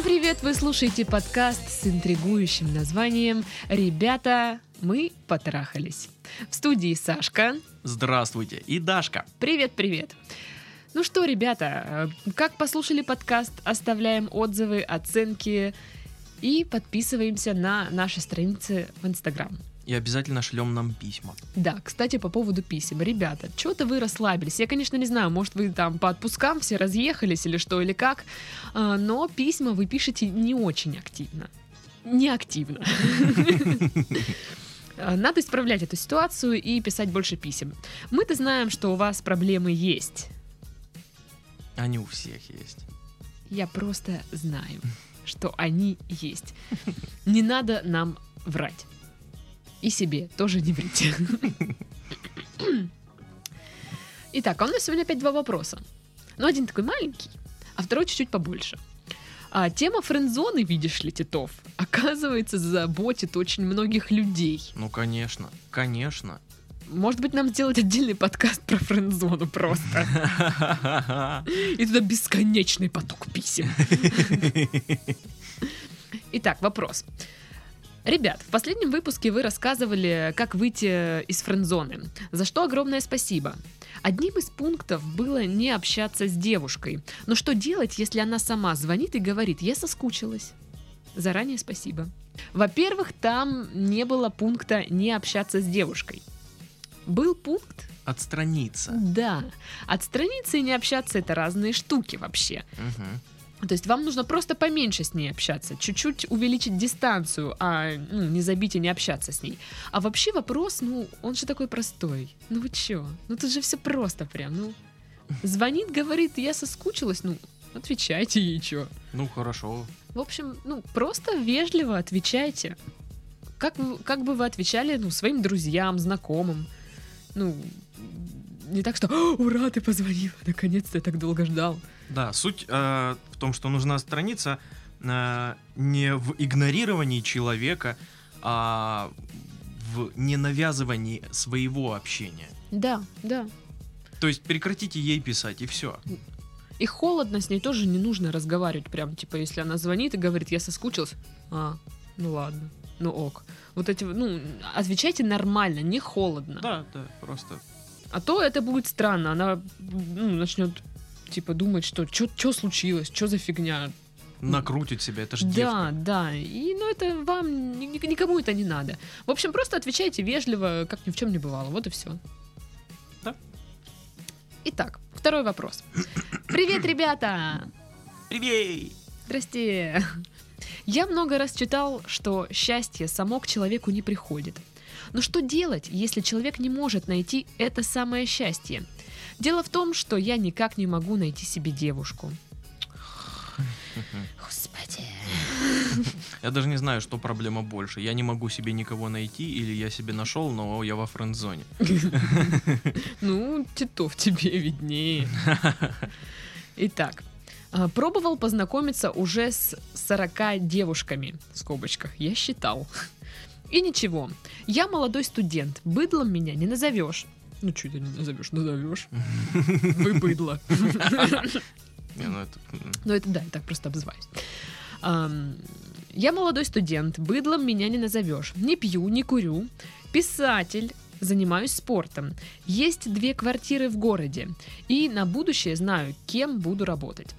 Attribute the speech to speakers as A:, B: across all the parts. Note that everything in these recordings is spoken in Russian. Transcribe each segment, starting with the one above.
A: Всем привет! Вы слушаете подкаст с интригующим названием «Ребята, мы потрахались». В студии Сашка.
B: Здравствуйте. И Дашка.
A: Привет-привет. Ну что, ребята, э, как послушали подкаст, оставляем отзывы, оценки и подписываемся на наши страницы в Инстаграм.
B: И обязательно шлем нам письма.
A: Да, кстати, по поводу писем. Ребята, что-то вы расслабились. Я, конечно, не знаю, может, вы там по отпускам все разъехались или что, или как, а, но письма вы пишете не очень активно. Не активно. Надо исправлять эту ситуацию и писать больше писем. Мы-то знаем, что у вас проблемы есть.
B: Они у всех есть.
A: Я просто знаю, что они есть. Не надо нам врать. И себе тоже не врите. Итак, а у нас сегодня опять два вопроса. Ну, один такой маленький, а второй чуть-чуть побольше. А тема френдзоны, видишь ли, Титов, оказывается, заботит очень многих людей.
B: Ну, конечно. Конечно.
A: Может быть, нам сделать отдельный подкаст про френдзону просто. И туда бесконечный поток писем. Итак, вопрос. Ребят, в последнем выпуске вы рассказывали, как выйти из френдзоны. За что огромное спасибо. Одним из пунктов было не общаться с девушкой. Но что делать, если она сама звонит и говорит «я соскучилась»? Заранее спасибо. Во-первых, там не было пункта «не общаться с девушкой». Был пункт
B: Отстраниться.
A: да. Отстраниться и не общаться это разные штуки вообще.
B: Мгм.
A: То есть вам нужно просто поменьше с ней общаться, чуть-чуть увеличить дистанцию, а ну, не забить и не общаться с ней. А вообще вопрос, ну, он же такой простой. Ну вы чё? Ну тут же все просто прям, ну. Звонит, говорит, я соскучилась, ну, отвечайте ей чё.
B: Ну, хорошо.
A: В общем, ну, просто вежливо отвечайте. Как, вы- как бы вы отвечали, ну, своим друзьям, знакомым. Ну, не так, что «О, «Ура, ты позвонила, наконец-то я так долго ждал».
B: Да, суть э, в том, что нужно отстраниться э, не в игнорировании человека, а в ненавязывании своего общения.
A: Да, да.
B: То есть прекратите ей писать, и все.
A: И холодно с ней тоже не нужно разговаривать. Прям, типа, если она звонит и говорит, я соскучилась. А, ну ладно, ну ок. Вот эти, ну, отвечайте нормально, не холодно.
B: Да, да, просто.
A: А то это будет странно. Она ну, начнет, типа, думать, что что случилось, что за фигня.
B: Накрутить себя, это ж
A: Да,
B: девка.
A: да. И, ну, это вам, ни- ни- никому это не надо. В общем, просто отвечайте вежливо, как ни в чем не бывало. Вот и все.
B: Да.
A: Итак, второй вопрос. Привет, ребята!
B: Привет!
A: Здрасте. Я много раз читал, что счастье само к человеку не приходит. Но что делать, если человек не может найти это самое счастье? Дело в том, что я никак не могу найти себе девушку. Господи.
B: Я даже не знаю, что проблема больше. Я не могу себе никого найти, или я себе нашел, но я во френд-зоне.
A: Ну, Титов, тебе виднее. Итак, а, пробовал познакомиться уже с 40 девушками, в скобочках, я считал. И ничего, я молодой студент, быдлом меня не назовешь. Ну, ты не назовешь? Назовешь. Вы быдло.
B: Ну это,
A: Ну, это да, я так просто обзываюсь. Я молодой студент, быдлом меня не назовешь. Не пью, не курю. Писатель, занимаюсь спортом. Есть две квартиры в городе. И на будущее знаю, кем буду работать.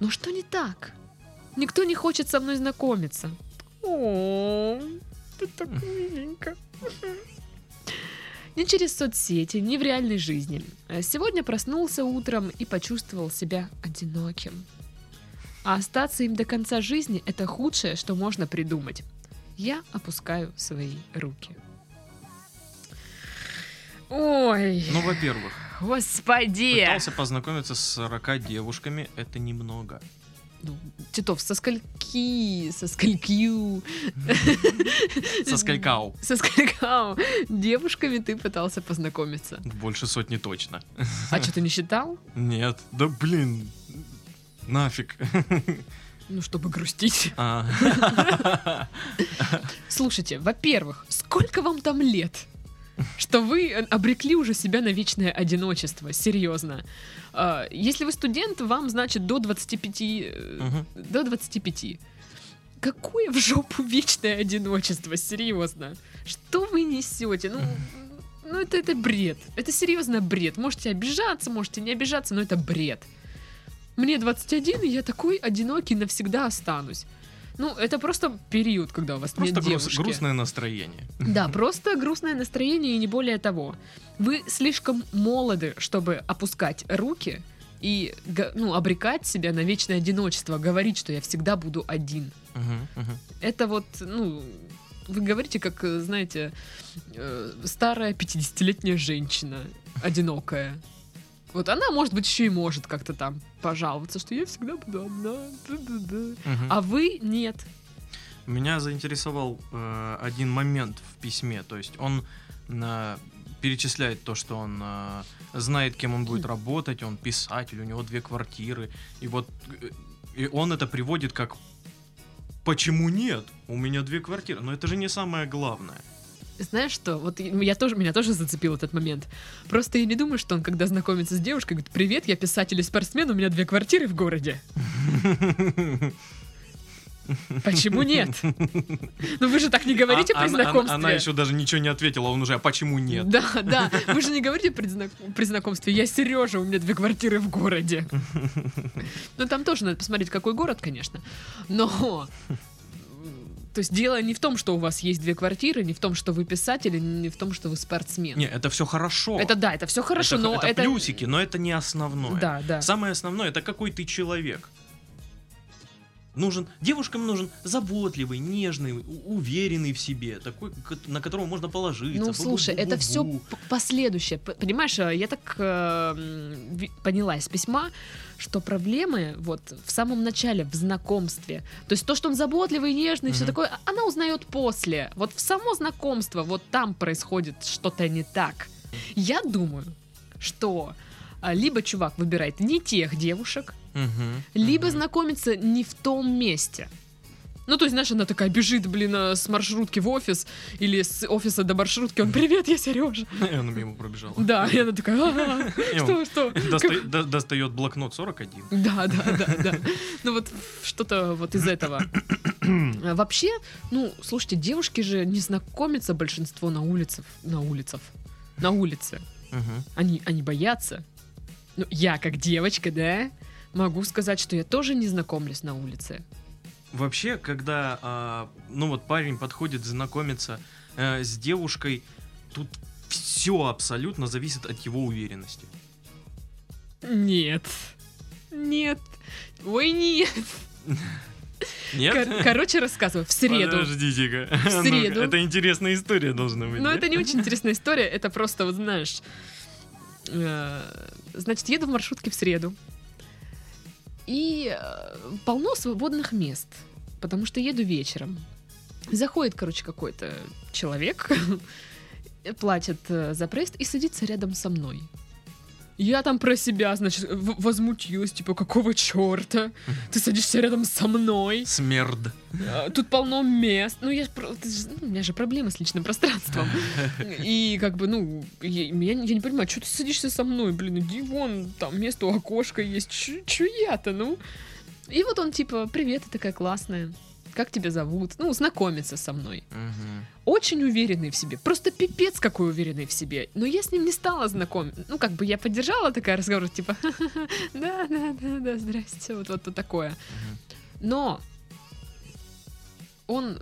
A: Но что не так? Никто не хочет со мной знакомиться. О, ты так миленько. Ни через соцсети, ни в реальной жизни. Э, Сегодня проснулся утром и почувствовал себя одиноким. А остаться им до конца жизни – это худшее, что можно придумать. Я опускаю свои руки. Ой,
B: Ну, во-первых,
A: господи!
B: пытался познакомиться с 40 девушками, это немного.
A: Ну, Титов, со скольки, со сколькью,
B: Со скалькау.
A: со сколькау девушками ты пытался познакомиться?
B: Больше сотни точно.
A: А что, ты не считал?
B: Нет, да блин, нафиг.
A: Ну, чтобы грустить.
B: А.
A: Слушайте, во-первых, сколько вам там лет? Что вы э, обрекли уже себя на вечное одиночество, серьезно. А, Если вы студент, вам, значит, до 25... э,
B: Мгм.
A: До 25. Какое в жопу вечное одиночество, серьезно? Что вы несете? Ну, ну это, это бред. Это серьезно бред. Можете обижаться, можете не обижаться, но это бред. Мне 21, и я такой одинокий навсегда останусь. Ну, это просто период, когда у вас
B: Просто
A: нет
B: грус-
A: девушки.
B: грустное настроение.
A: Да, просто грустное настроение и не более того. Вы слишком молоды, чтобы опускать руки и ну, обрекать себя на вечное одиночество, говорить, что я всегда буду один.
B: Мгм, мгм.
A: Это вот, ну, вы говорите, как, э, знаете, э, старая 50-летняя женщина, одинокая. Вот она, может быть, еще и может как-то там пожаловаться, что я всегда буду одна. да-да-да».
B: Мгм.
A: А вы нет.
B: Меня заинтересовал э, один момент в письме. То есть он э, перечисляет то, что он э, знает, кем он будет работать, он писатель, у него две квартиры. И вот э, и он это приводит как Почему нет? У меня две квартиры. Но это же не самое главное.
A: Знаешь что? Вот я тоже, меня тоже зацепил этот момент. Просто я не думаю, что он, когда знакомится с девушкой, говорит, привет, я писатель и спортсмен, у меня две квартиры в городе. Почему нет? Ну вы же так не говорите
B: А-
A: при
B: она-
A: знакомстве.
B: Она, еще даже ничего не ответила, он уже, а почему нет?
A: Да, да. Вы же не говорите при, знак- при знакомстве, я Сережа, у меня две квартиры в городе. Ну там тоже надо посмотреть, какой город, конечно. Но... То есть дело не в том, что у вас есть две квартиры, не в том, что вы писатель, не в том, что вы спортсмен.
B: Не, это все хорошо.
A: Это да, это все хорошо,
B: это,
A: но
B: это
A: это...
B: плюсики, но это не основное.
A: Да, да.
B: Самое основное это какой ты человек. Нужен, девушкам нужен заботливый, нежный, уверенный в себе, такой, на которого можно положиться.
A: Ну, слушай, это все последующее. Понимаешь, э, я так э, поняла из письма, что проблемы вот в самом начале, в знакомстве. То есть то, что он заботливый, нежный, все
B: Мгм.
A: такое, а- она узнает после. Вот в само знакомство, вот там происходит что-то не так. Я думаю, что а, либо чувак выбирает не тех девушек,
B: Мгм,
A: либо
B: мгм.
A: знакомиться не в том месте. Ну, то есть, знаешь, она такая бежит, блин, э, с маршрутки в офис или с офиса до маршрутки. Он, привет, я Сережа.
B: И она мимо пробежала.
A: Да, и она такая, «А,
B: он
A: что, что?
B: доста- до- Достает блокнот 41.
A: Да, да, да, да. Ну вот что-то вот из этого. А Вообще, ну, слушайте, девушки же не знакомятся большинство на улицах, на улицах, на улице. Они, они боятся. Ну, я как девочка, да, могу сказать, что я тоже не знакомлюсь на улице.
B: Вообще, когда, а, ну вот парень подходит знакомиться э, с девушкой, тут все абсолютно зависит от его уверенности.
A: Нет. Нет. Ой, нет.
B: Нет?
A: Кор- короче, рассказываю. В среду.
B: Подождите-ка.
A: В
B: Ну-ка,
A: среду.
B: Это интересная история должна быть.
A: Но
B: да?
A: это не очень интересная история. Это просто, вот знаешь... э, Значит, еду в маршрутке в среду. И э, полно свободных мест. Потому что еду вечером. Заходит, короче, какой-то человек, платит э, за проезд и садится рядом со мной. Я там про себя, значит, возмутилась, типа, какого черта? Ты садишься рядом со мной.
B: Смерд.
A: А, Тут полно мест. Ну, я ж про- ты ж- ну, у меня же проблемы с личным пространством. И как бы, ну, я, я не я не понимаю, что ты садишься со мной, блин, иди вон, там место у окошка есть, че я-то, ну? И вот он типа, привет, ты такая классная, как тебя зовут? Ну, знакомиться со мной.
B: Мгм.
A: Очень уверенный в себе, просто пипец какой уверенный в себе. Но я с ним не стала знакомиться. Ну, как бы я поддержала такая разговор, типа, да, да, да, да, здрасте, вот, вот, такое. Но он...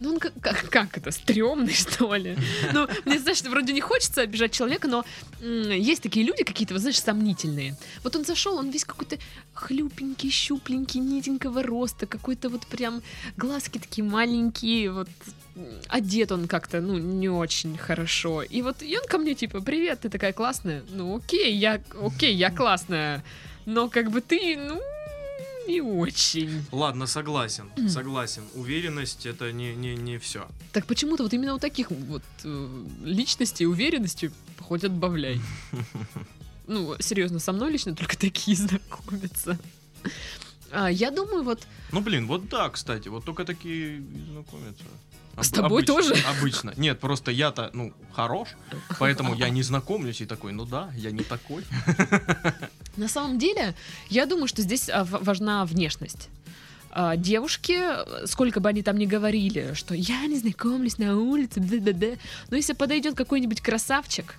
A: Ну, он как, как, как это, стрёмный, что ли? Ну, мне, знаешь, вроде не хочется обижать человека, но есть такие люди какие-то, вот, знаешь, сомнительные. Вот он зашел, он весь какой-то хлюпенький, щупленький, низенького роста, какой-то вот прям глазки такие маленькие, вот одет он как-то, ну, не очень хорошо. И вот и он ко мне типа, привет, ты такая классная. Ну, окей, я, окей, я классная. Но как бы ты, ну, не очень.
B: Ладно, согласен, согласен. Уверенность это не, не, не все.
A: Так почему-то вот именно у таких вот э, личностей уверенности хоть отбавляй. Ну, серьезно, со мной лично только такие знакомятся. А, я думаю, вот
B: Ну, блин, вот да, кстати, вот только такие знакомятся.
A: С
B: Об-
A: тобой
B: обычно-
A: тоже?
B: Обычно. Нет, просто я-то, ну, хорош, поэтому я не знакомлюсь и такой, ну да, я не такой.
A: на самом деле, я думаю, что здесь а, важна внешность. А, Девушки, сколько бы они там ни говорили, что я не знакомлюсь на улице, б-б-б, но если подойдет какой-нибудь красавчик,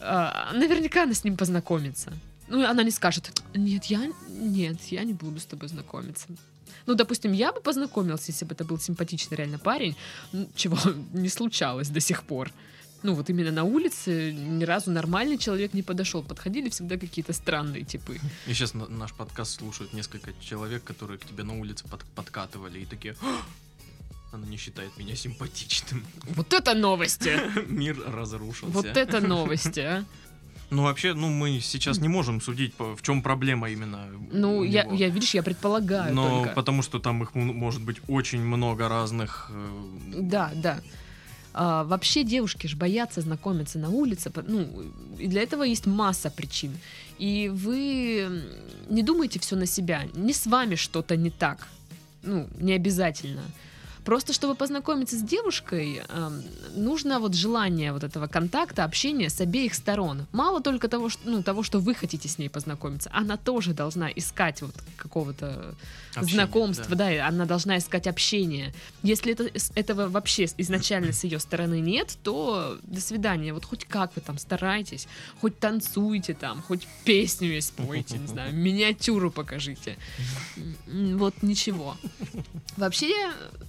A: а, наверняка она с ним познакомится. Ну, она не скажет, нет, я, нет, я не буду с тобой знакомиться. Ну, допустим, я бы познакомился, если бы это был симпатичный реально парень, ну, чего не случалось до сих пор. Ну, вот именно на улице ни разу нормальный человек не подошел. Подходили всегда какие-то странные типы.
B: И сейчас наш подкаст слушают несколько человек, которые к тебе на улице под- подкатывали и такие, «А, она не считает меня симпатичным.
A: Вот это новости!
B: Мир разрушился.
A: Вот это новости, а!
B: Ну, вообще, ну, мы сейчас не можем судить, в чем проблема именно
A: Ну, я,
B: него.
A: я, видишь, я предполагаю
B: Но
A: только.
B: потому что там их может быть очень много разных. э,
A: Да, да. А, вообще девушки же боятся знакомиться на улице. Ну, и для этого есть масса причин. И вы не думайте все на себя. Не с вами что-то не так. Ну, не обязательно. Просто чтобы познакомиться с девушкой, эм, нужно вот желание вот этого контакта, общения с обеих сторон. Мало только того, что, ну, того, что вы хотите с ней познакомиться. Она тоже должна искать вот какого-то знакомства,
B: да.
A: да. она должна искать общение. Если это, этого вообще изначально с ее стороны нет, то до свидания. Вот хоть как вы там старайтесь, хоть танцуйте там, хоть песню спойте, не знаю, миниатюру покажите. Вот ничего. Вообще,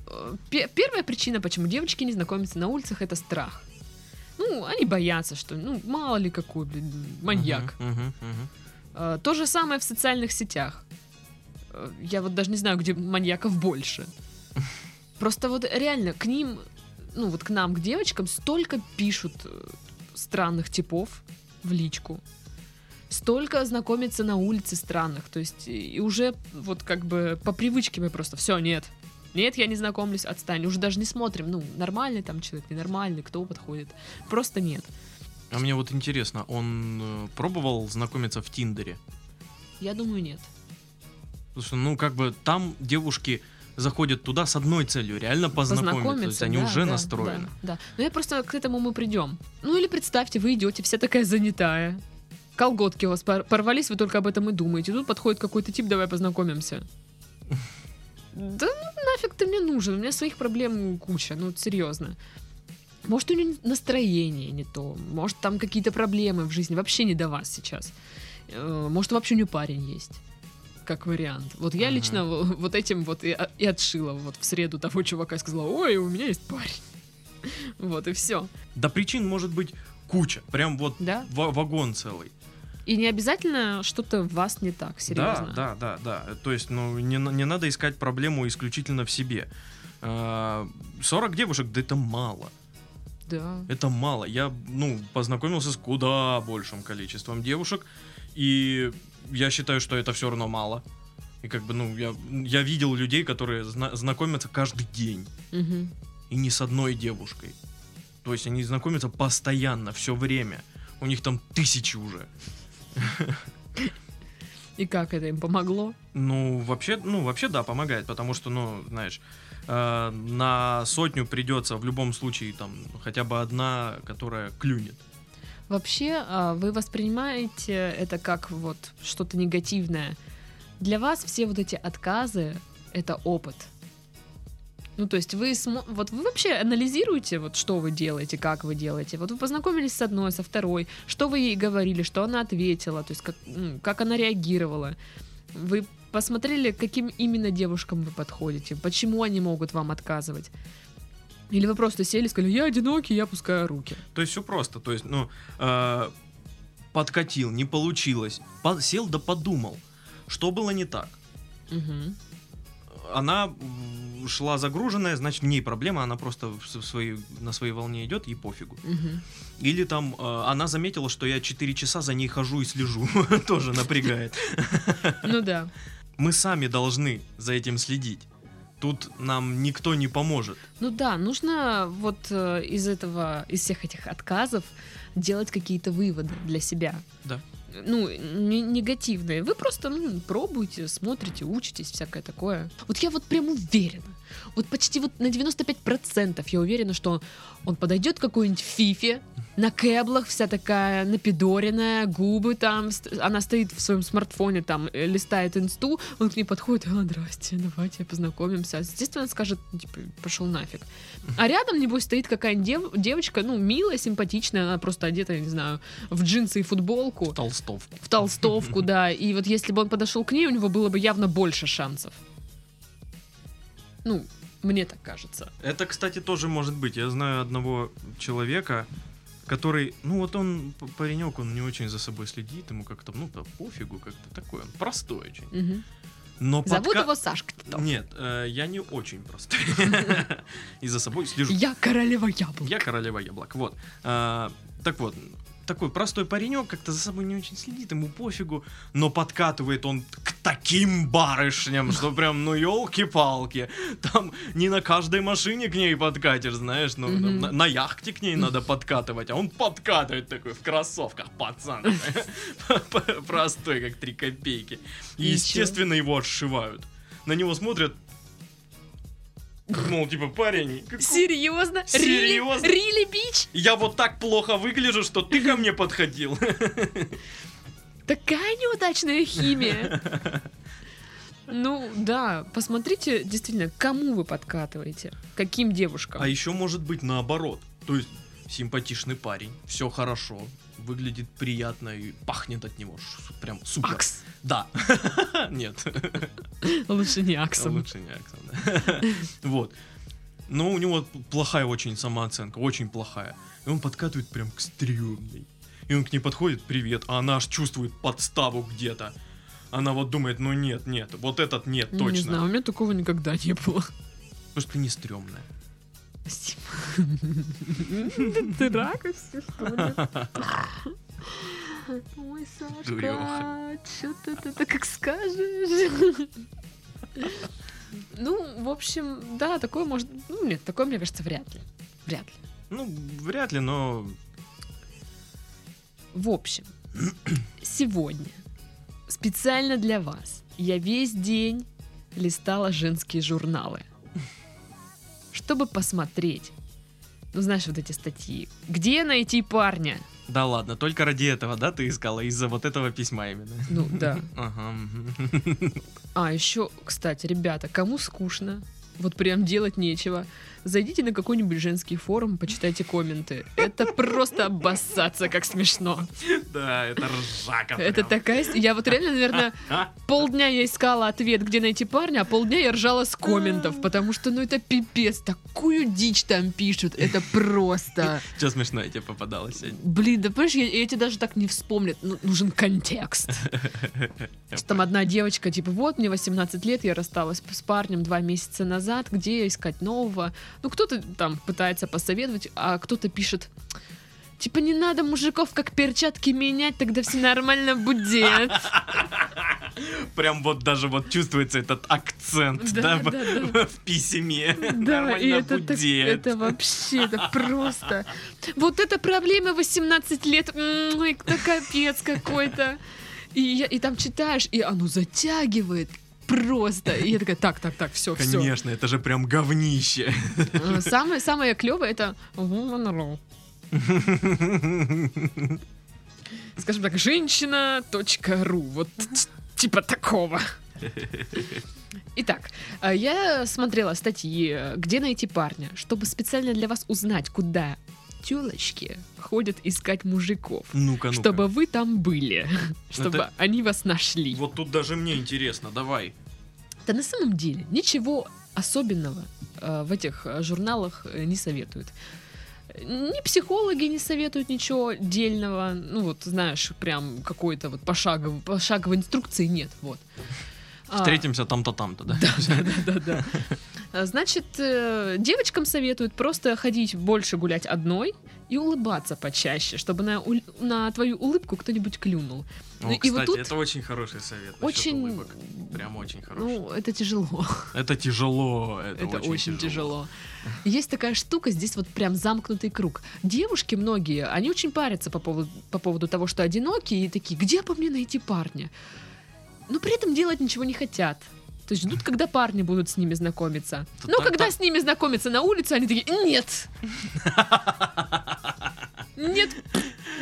A: э, первая причина, почему девочки не знакомятся на улицах, это страх. Ну, они боятся, что, ну, мало ли какой, блин, маньяк.
B: Мгм, мгм.
A: Э, То же самое в социальных сетях. Э, Я вот даже не знаю, где маньяков больше. Просто вот реально к ним, ну вот к нам, к девочкам, столько пишут э, странных типов в личку. Столько знакомиться на улице странных. То есть и уже вот как бы по привычке мы просто все, нет. Нет, я не знакомлюсь, отстань. Уже даже не смотрим, ну, нормальный там человек, ненормальный, кто подходит. Просто нет.
B: А мне вот интересно, он э, пробовал знакомиться в Тиндере?
A: Я думаю, нет.
B: Потому что, ну, как бы там девушки заходят туда с одной целью, реально познакомиться. То есть они
A: да,
B: уже
A: да,
B: настроены.
A: Да, да. Но я просто к этому мы придем. Ну или представьте, вы идете, вся такая занятая. Колготки у вас пор- порвались, вы только об этом и думаете. Тут подходит какой-то тип, давай познакомимся. Да ну нафиг ты мне нужен, у меня своих проблем куча, ну серьезно. Может, у него настроение не то, может, там какие-то проблемы в жизни, вообще не до вас сейчас. Э, Может, вообще у него парень есть, как вариант. Вот я
B: Мгм.
A: лично вот этим вот и, и отшила вот в среду того чувака и сказала, ой, у меня есть парень. Вот и все.
B: Да причин может быть куча. Прям вот
A: Да?
B: ва- вагон целый.
A: И не обязательно что-то в вас не так, серьезно.
B: Да, да, да, да. То есть, ну, не, не надо искать проблему исключительно в себе. А, 40 девушек, да это мало.
A: Да.
B: Это мало. Я, ну, познакомился с куда большим количеством девушек, и я считаю, что это все равно мало. И как бы, ну, я, я видел людей, которые зна- знакомятся каждый день,
A: Мгм.
B: и не с одной девушкой. То есть они знакомятся постоянно, все время. У них там тысячи уже.
A: И как это им помогло?
B: Ну, вообще, ну, вообще, да, помогает, потому что, ну, знаешь, э, на сотню придется в любом случае там хотя бы одна, которая клюнет.
A: Вообще, а, вы воспринимаете это как вот что-то негативное. Для вас все вот эти отказы — это опыт. Ну, то есть вы, смо- вот вы вообще анализируете, вот что вы делаете, как вы делаете. Вот вы познакомились с одной, со второй, что вы ей говорили, что она ответила, то есть как, как она реагировала. Вы посмотрели, каким именно девушкам вы подходите, почему они могут вам отказывать. Или вы просто сели и сказали, я одинокий, я пускаю руки.
B: То есть все просто, то есть, ну, э, подкатил, не получилось, по- сел да подумал, что было не так.
A: Мгм.
B: Она шла загруженная, значит, в ней проблема, она просто в своей, на своей волне идет, и пофигу.
A: Мгм.
B: Или там э, она заметила, что я 4 часа за ней хожу и слежу, тоже напрягает.
A: Ну да.
B: Мы сами должны за этим следить. Тут нам никто не поможет.
A: Ну да, нужно вот э, из этого, из всех этих отказов делать какие-то выводы для себя.
B: Да.
A: Ну, не- негативные. Вы просто, ну, пробуете, смотрите, учитесь, всякое такое. Вот я вот прям уверена, вот почти вот на 95% я уверена, что он подойдет к какой-нибудь фифе, на кэблах вся такая напидоренная, губы там, она стоит в своем смартфоне, там, э, листает инсту, он к ней подходит, а, здрасте, давайте познакомимся. Естественно, скажет, ну, типа, пошел нафиг. А рядом, небось, стоит какая-нибудь дев- девочка, ну, милая, симпатичная, она просто одета, я не знаю, в джинсы и футболку,
B: Толстовку.
A: в толстовку, да, и вот если бы он подошел к ней, у него было бы явно больше шансов. Ну, мне так кажется.
B: Это, кстати, тоже может быть. Я знаю одного человека, который, ну вот он, паренек, он не очень за собой следит, ему как-то, ну, то пофигу, как-то такой, он простой очень.
A: Мгм.
B: Но
A: Зовут
B: подка-
A: его Сашка Титов.
B: Нет, э, я не очень простой. И за собой слежу.
A: Я королева яблок.
B: Я королева яблок. Вот. А, так вот, такой простой паренек, как-то за собой не очень следит, ему пофигу, но подкатывает он к таким барышням, что прям, ну, елки-палки. Там не на каждой машине к ней подкатишь, знаешь, ну, там
A: Мгм.
B: на, на яхте к ней надо подкатывать, а он подкатывает такой в кроссовках, пацан. Простой, как три копейки. И, естественно, его отшивают. На него смотрят, мол, типа, парень, какой-
A: Серьезно?
B: Серьезно?
A: Рили бич?
B: я вот так плохо выгляжу, что ты ко мне подходил.
A: Такая неудачная химия. Ну, да, посмотрите, действительно, кому вы подкатываете, каким девушкам.
B: А еще может быть наоборот. То есть симпатичный парень, все хорошо, выглядит приятно и пахнет от него прям супер.
A: Акс.
B: Да. Нет,
A: Лучше не Аксом.
B: лучше не Аксон. да. Вот. Но у него плохая очень самооценка, очень плохая. И он подкатывает прям к стрёмной. И он к ней подходит, привет, а она аж чувствует подставу где-то. Она вот думает, ну нет, нет, вот этот нет,
A: Ну, Не знаю,
B: точно.
A: у меня такого никогда не было.
B: Потому что ты не стрёмная.
A: Спасибо. Ты ракости, что ли? Ой, Сашка, что ты это как скажешь? Ну, в общем, да, такое может... Ну, нет, такое, мне кажется, вряд ли. Вряд ли.
B: Ну, вряд ли, но
A: В общем, сегодня специально для вас я весь день листала женские журналы, чтобы посмотреть, ну знаешь, вот эти статьи. Где найти парня?
B: Да ладно, только ради этого, да, ты искала? Из-за вот этого письма именно.
A: Ну да.
B: Ага.
A: А еще, кстати, ребята, кому скучно, вот прям делать нечего, зайдите на какой-нибудь женский форум, почитайте комменты. Это просто обоссаться, как смешно.
B: Да, это ржака.
A: Это такая... Я вот реально, наверное, полдня я искала ответ, где найти парня, а полдня я ржала с комментов, потому что, ну, это пипец, такую дичь там пишут, это просто...
B: Что смешное тебе попадалось сегодня?
A: Блин, да понимаешь, я, я тебе даже так не вспомню, ну, нужен контекст. Там одна девочка, типа, вот, мне 18 лет, я рассталась с парнем два месяца назад, где искать нового? Ну, кто-то там пытается посоветовать, а кто-то пишет, типа, не надо мужиков как перчатки менять, тогда все нормально будет.
B: Прям вот даже вот чувствуется этот акцент,
A: Да,
B: да, в-
A: да,
B: в письме.
A: Да, и это, так- это вообще, это просто. Вот это проблема 18 лет, ой, это капец какой-то. И, и там читаешь, и оно затягивает просто. И я такая, так, так, так, все, все.
B: Конечно, это же прям говнище.
A: Самое, самое клевое это Woman.ru. Скажем так, женщина.ру. Вот типа такого. Итак, э, я смотрела статьи, э, где найти парня, чтобы специально для вас узнать, куда телочки ходят искать мужиков.
B: Ну-ка, ну-ка.
A: Чтобы вы там были, чтобы
B: Это-
A: они вас нашли.
B: Вот тут даже мне интересно, давай.
A: Да на самом деле ничего особенного э, в этих э, журналах э, не советуют. Ни психологи не советуют ничего дельного. Ну вот, знаешь, прям какой-то вот пошаговой, пошаговой инструкции нет. Вот. А,
B: Встретимся там-то, там-то, да?
A: да-да. А, Значит, э, девочкам советуют просто ходить больше гулять одной и улыбаться почаще, чтобы на, на твою улыбку кто-нибудь клюнул. Ну, и
B: кстати,
A: вот тут
B: это очень хороший совет.
A: очень-
B: улыбок. Прям очень хороший.
A: Ну, это тяжело.
B: это тяжело. Это,
A: Это очень, тяжело. Есть такая штука, здесь вот прям замкнутый круг. Девушки многие, они очень парятся по поводу, по поводу того, что одиноки, и такие, где по мне найти парня? Но при этом делать ничего не хотят. То есть ждут, когда парни будут с ними знакомиться. Но когда с ними знакомятся на улице, они такие, нет! Нет,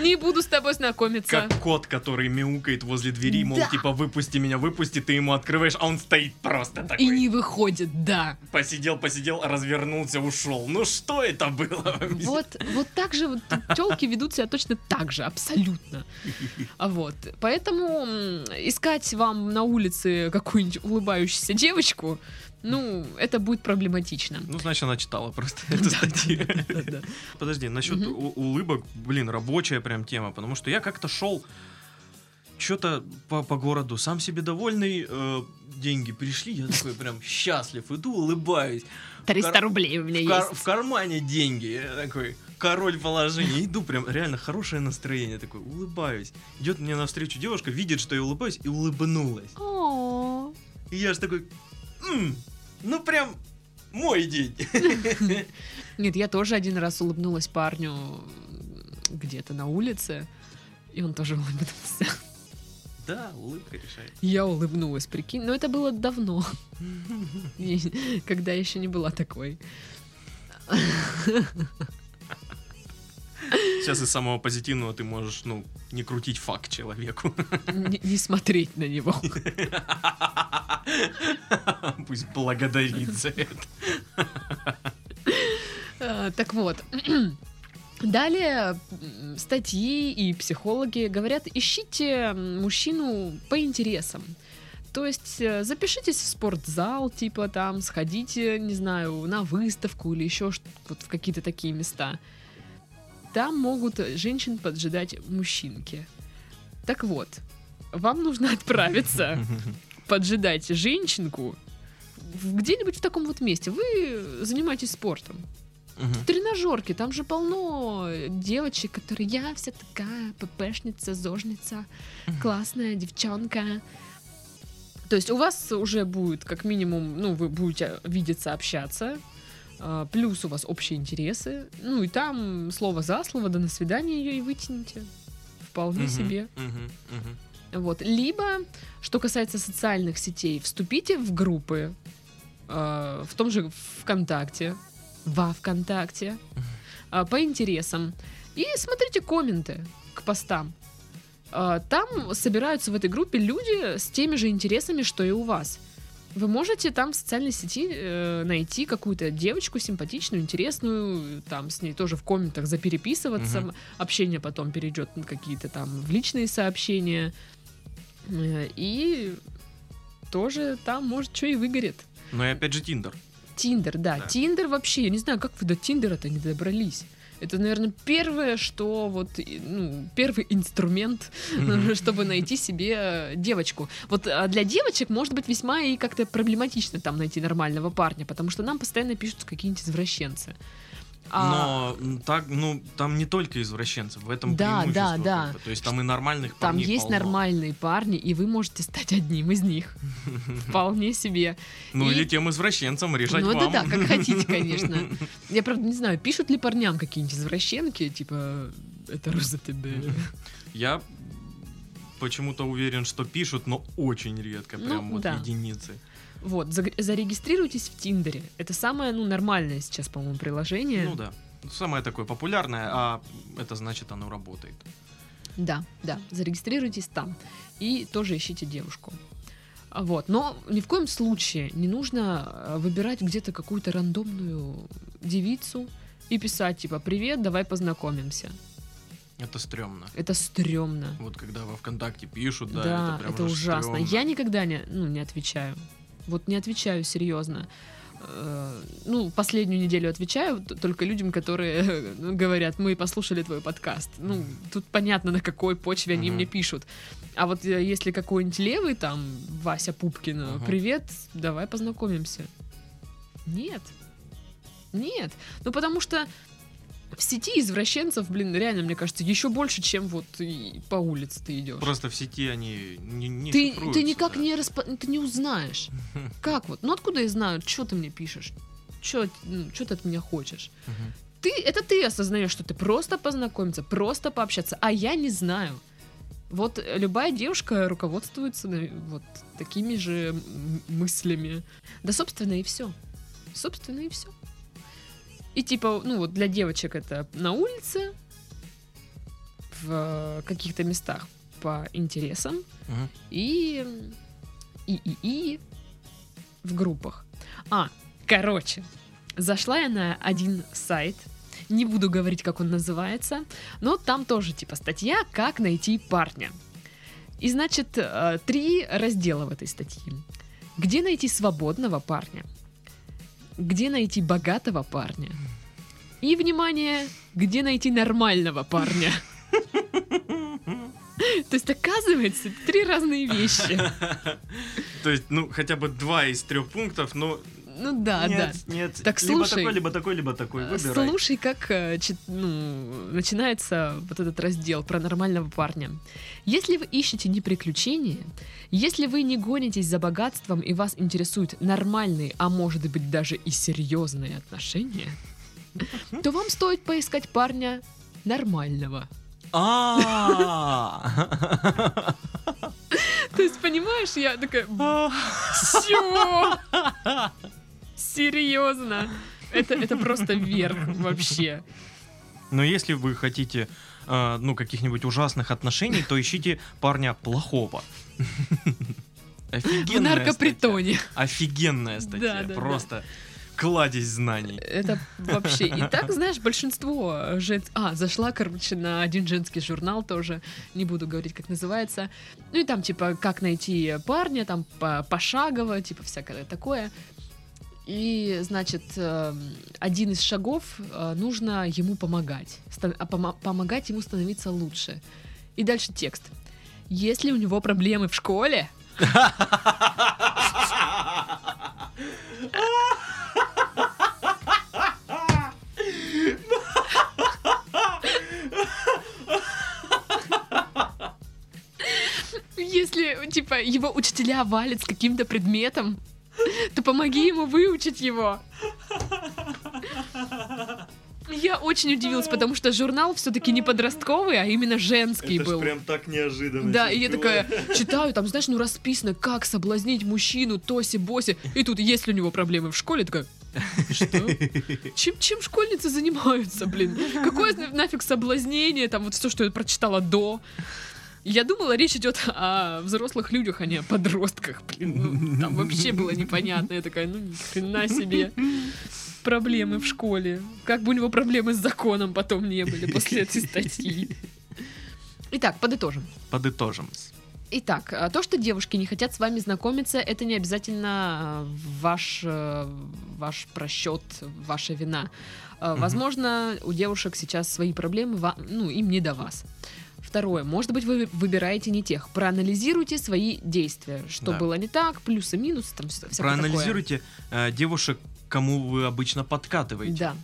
A: не буду с тобой знакомиться.
B: Как кот, который мяукает возле двери, мол,
A: Да.
B: типа, выпусти меня, выпусти, ты ему открываешь, а он стоит просто такой.
A: И не выходит, да.
B: Посидел, посидел, развернулся, ушел. Ну что это было?
A: Вот, вот так же вот телки ведут себя точно так же, абсолютно. А Вот. Поэтому искать вам на улице какую-нибудь улыбающуюся девочку, ну, это будет проблематично.
B: Ну, значит, она читала просто эту статью. Подожди, насчет улыбок, блин, рабочая прям тема, потому что я как-то шел что-то по, по городу, сам себе довольный, э, деньги пришли, я такой прям счастлив, иду, улыбаюсь.
A: 300
B: кар-
A: рублей у меня
B: В, кар-
A: есть.
B: в кармане деньги, я такой король положения, иду прям реально хорошее настроение, такой улыбаюсь. Идет мне навстречу девушка, видит, что я улыбаюсь, и улыбнулась. И я же такой, «М, ну прям мой день.
A: Нет, я тоже один раз улыбнулась парню где-то на улице, и он тоже улыбнулся.
B: Да, улыбка решает.
A: Я улыбнулась, прикинь. Но это было давно, когда еще не была такой.
B: Сейчас из самого позитивного ты можешь, ну, не крутить факт человеку.
A: Не, не смотреть на него.
B: Пусть благодарит за это.
A: А, Так вот. Далее статьи и психологи говорят, ищите мужчину по интересам. То есть э, запишитесь в спортзал, типа там, сходите, не знаю, на выставку или еще вот в какие-то такие места. Там могут женщин поджидать мужчинки. Так вот, вам нужно отправиться поджидать женщинку где-нибудь в таком вот месте. Вы занимаетесь спортом. В тренажерке, там же полно девочек, которые я вся такая ППшница, зожница,
B: Мгм.
A: классная девчонка. То есть у вас уже будет как минимум, ну, вы будете видеться, общаться, плюс у вас общие интересы, ну и там слово за слово, да на свидание ее и вытяните. Вполне
B: Мгм,
A: себе.
B: мгм, мгм.
A: Вот. Либо, что касается социальных сетей, вступите в группы э, в том же ВКонтакте, во ВКонтакте, э, по интересам. И смотрите комменты к постам. Э, Там собираются в этой группе люди с теми же интересами, что и у вас. Вы можете там в социальной сети э, найти какую-то девочку симпатичную, интересную, там с ней тоже в комментах запереписываться.
B: Мгм.
A: Общение потом перейдет на какие-то там в личные сообщения. Э, И тоже там, может, что и выгорит.
B: Но и опять же Тиндер.
A: Тиндер, да.
B: Да.
A: Тиндер вообще, я не знаю, как вы до Тиндера-то не добрались. Это, наверное, первое, что вот, ну, первый инструмент, чтобы найти себе девочку. Вот а для девочек может быть весьма и как-то проблематично там найти нормального парня, потому что нам постоянно пишут какие-нибудь извращенцы. А-
B: Но так, ну, там не только извращенцы, в этом
A: Да, да, да.
B: То есть там и нормальных
A: Там
B: парней
A: есть
B: полно.
A: нормальные парни, и вы можете стать одним из них. Вполне себе.
B: Ну
A: И-
B: или тем извращенцам решать
A: ну, это да, как хотите, конечно. Я, правда, не знаю, пишут ли парням какие-нибудь извращенки, типа, это Роза тебе.
B: Я почему-то уверен, что пишут, но очень редко,
A: Ну,
B: прям вот
A: да.
B: единицы.
A: Вот, за- зарегистрируйтесь в Тиндере. Это самое, ну, нормальное сейчас, по-моему, приложение.
B: Ну да. Самое такое популярное, а это значит оно работает.
A: Да, да, зарегистрируйтесь там. И тоже ищите девушку. Вот. Но ни в коем случае не нужно э, выбирать где-то какую-то рандомную девицу и писать, типа, привет, давай познакомимся.
B: Это стрёмно.
A: Это стрёмно.
B: Вот когда во ВКонтакте пишут, да,
A: Да,
B: это прям
A: это ужасно.
B: стрёмно.
A: Я никогда не, ну, не отвечаю. Вот не отвечаю серьезно. Э, Ну, последнюю неделю отвечаю только людям, которые ну, говорят, мы послушали твой подкаст. Ну, тут понятно, на какой почве они мне пишут. А вот э, если какой-нибудь левый, там, Вася Пупкина,
B: Мгм.
A: привет, давай познакомимся. Нет. Нет. Ну, потому что В сети извращенцев, блин, реально, мне кажется, еще больше, чем вот по улице ты идешь.
B: Просто в сети они не, не
A: Ты, ты никак
B: да.
A: не распо... ты не узнаешь. Как вот? Ну откуда я знаю, что ты мне пишешь? Что ты от меня хочешь?
B: Мгм.
A: Ты, это ты осознаешь, что ты просто познакомиться, просто пообщаться, а я не знаю. Вот э, любая девушка руководствуется вот такими же мыслями. Да, собственно, и все. Собственно, и все. И типа, ну вот для девочек это на улице, в каких-то местах по интересам,
B: Мгм.
A: и и и и в группах. А, короче, зашла я на один сайт. Не буду говорить, как он называется, но там тоже типа статья «Как найти парня». И значит, э, три раздела в этой статье. Где найти свободного парня? Где найти богатого парня? И, внимание, где найти нормального парня? То есть, оказывается, три разные вещи.
B: То есть, ну, хотя бы два из трех пунктов, но
A: Ну да,
B: нет,
A: да.
B: нет.
A: Так
B: либо
A: слушай.
B: такой, либо такой, либо такой.
A: Э,
B: Выбирай.
A: Слушай, как э, ну, начинается вот этот раздел про нормального парня. Если вы ищете не приключения, если вы не гонитесь за богатством и вас интересуют нормальные, а может быть даже и серьезные отношения, то вам стоит поискать парня нормального.
B: А.
A: То есть, понимаешь, я такая, все, серьезно. Это, это просто верх вообще.
B: Но если вы хотите, э, ну, каких-нибудь ужасных отношений, то ищите парня плохого.
A: В
B: Офигенная
A: наркопритоне.
B: статья. Офигенная статья.
A: Да, да, да.
B: Просто кладезь знаний.
A: Это вообще. И так, знаешь, большинство жен... А, зашла, короче, на один женский журнал тоже. Не буду говорить, как называется. Ну и там, типа, как найти парня, там по- пошагово, типа, всякое такое. И, значит, эм, один из шагов э, нужно ему помогать. А помо- помогать ему становиться лучше. И дальше текст. Если у него проблемы в школе, Если, типа, его учителя валят с каким-то предметом, то помоги ему выучить его. Я очень удивилась, потому что журнал все-таки не подростковый, а именно женский был.
B: так неожиданно.
A: Да, и я такая читаю, там, знаешь, ну расписано, как соблазнить мужчину, тоси-боси. И тут, есть ли у него проблемы в школе, такая, что? Чем, чем школьницы занимаются, блин? Какое нафиг соблазнение, там вот все, что я прочитала до. Я думала, речь идет о взрослых людях, а не о подростках. Блин, ну, там вообще было непонятно. Я такая, ну ни хрена себе. Проблемы в школе. Как бы у него проблемы с законом потом не были после этой статьи. Итак, подытожим.
B: Подытожим.
A: Итак, а, то, что девушки не хотят с вами знакомиться, это не обязательно а, ваш, э, ваш просчет, ваша вина. А. Возможно, у девушек сейчас свои проблемы, ну, им не до вас. Второе, может быть, вы выбираете не тех. Проанализируйте свои действия, что
B: Да.
A: было не так, плюсы, минусы, там всякое
B: Проанализируйте э, девушек, кому вы обычно подкатываете.
A: Да,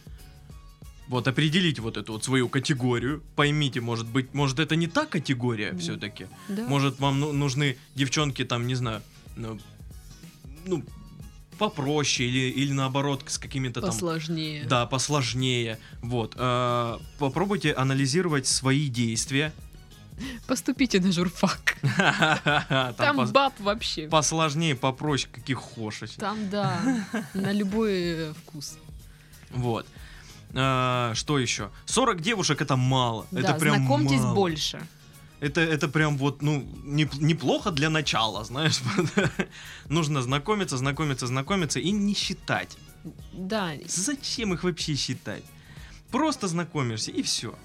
B: Вот определите вот эту вот свою категорию. Поймите, может быть, может это не та категория
A: Мгм.
B: все-таки.
A: да.
B: Может вам ну- нужны девчонки там, не знаю, ну, ну, попроще или, или наоборот с какими-то там...
A: посложнее.
B: Да, посложнее. Вот. э, попробуйте анализировать свои действия.
A: Поступите на журфак.
B: Там
A: баб вообще.
B: посложнее, попроще, каких хочешь.
A: Там, да, на любой э, вкус.
B: Вот. А, что еще? 40 девушек это мало. Это прям
A: знакомьтесь больше.
B: Это, это прям вот, ну, неп- неплохо для начала, знаешь. Нужно знакомиться, знакомиться, знакомиться и не считать.
A: Да,
B: Зачем их вообще считать? Просто знакомишься и все.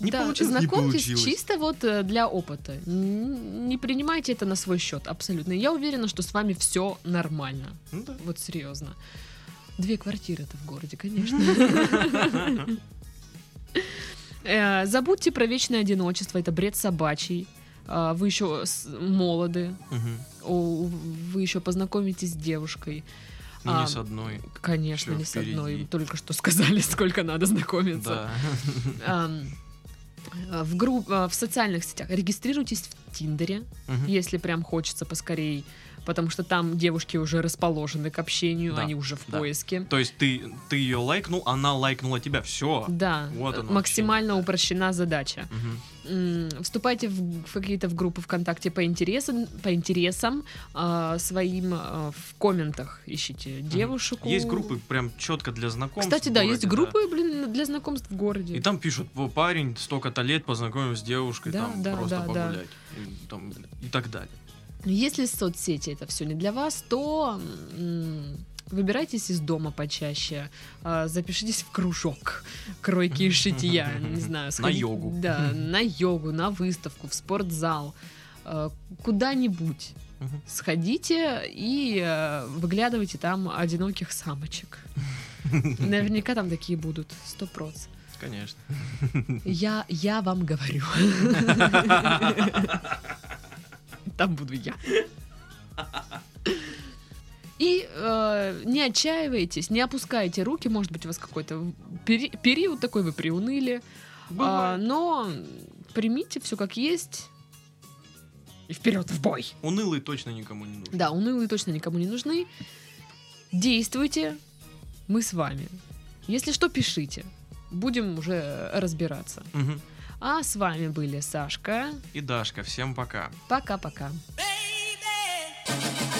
B: Не
A: да,
B: получилось, не
A: знакомьтесь
B: получилось.
A: чисто вот э, для опыта. Не принимайте это на свой счет, абсолютно. Я уверена, что с вами все нормально.
B: Ну да.
A: Вот серьезно. Две квартиры это в городе, конечно. Э, Забудьте про вечное одиночество, это бред собачий. А, Вы еще молоды, вы еще познакомитесь с девушкой.
B: Ну,
A: А,
B: не с одной.
A: Конечно, не с одной.
B: впереди.
A: Только что сказали, сколько надо знакомиться.
B: Да.
A: Э, В, групп, э, в социальных сетях регистрируйтесь в Тиндере,
B: Мгм.
A: если прям хочется поскорей, потому что там девушки уже расположены к общению,
B: Да,
A: они уже в
B: да.
A: поиске.
B: То есть ты, ты ее лайкнул, она лайкнула тебя. Все.
A: Да,
B: Вот
A: э,
B: оно
A: максимально упрощена задача. М, Вступайте в, в какие-то в группы ВКонтакте по интересам, по интересам а, своим а, в комментах ищите девушек.
B: Есть группы прям четко для знакомств.
A: Кстати, да,
B: городе,
A: есть группы, блин, для знакомств в городе.
B: И там пишут, «О, парень столько-то лет познакомился с девушкой,
A: Да,
B: там
A: да,
B: просто
A: да, да.
B: погулять. И, там, и так далее.
A: Если соцсети это все не для вас, то выбирайтесь из дома почаще, а, запишитесь в кружок кройки и шитья, не знаю, сходить-
B: йогу.
A: Да, на йогу, на выставку, в спортзал, а, куда-нибудь. Сходите и э, выглядывайте там одиноких самочек. Наверняка там такие будут, сто проц.
B: Конечно.
A: Я, я вам говорю. Там буду я. И э, не отчаивайтесь, не опускайте руки. Может быть, у вас какой-то пери- период такой, вы приуныли.
B: Бывает.
A: но примите все как есть. И вперед в бой.
B: Унылый точно никому не нужен.
A: Да, унылые точно никому не нужны. Действуйте, мы с вами. Если что, пишите. Будем уже разбираться.
B: Мгм.
A: А с вами были Сашка.
B: И Дашка, всем пока.
A: Пока-пока.
C: Baby,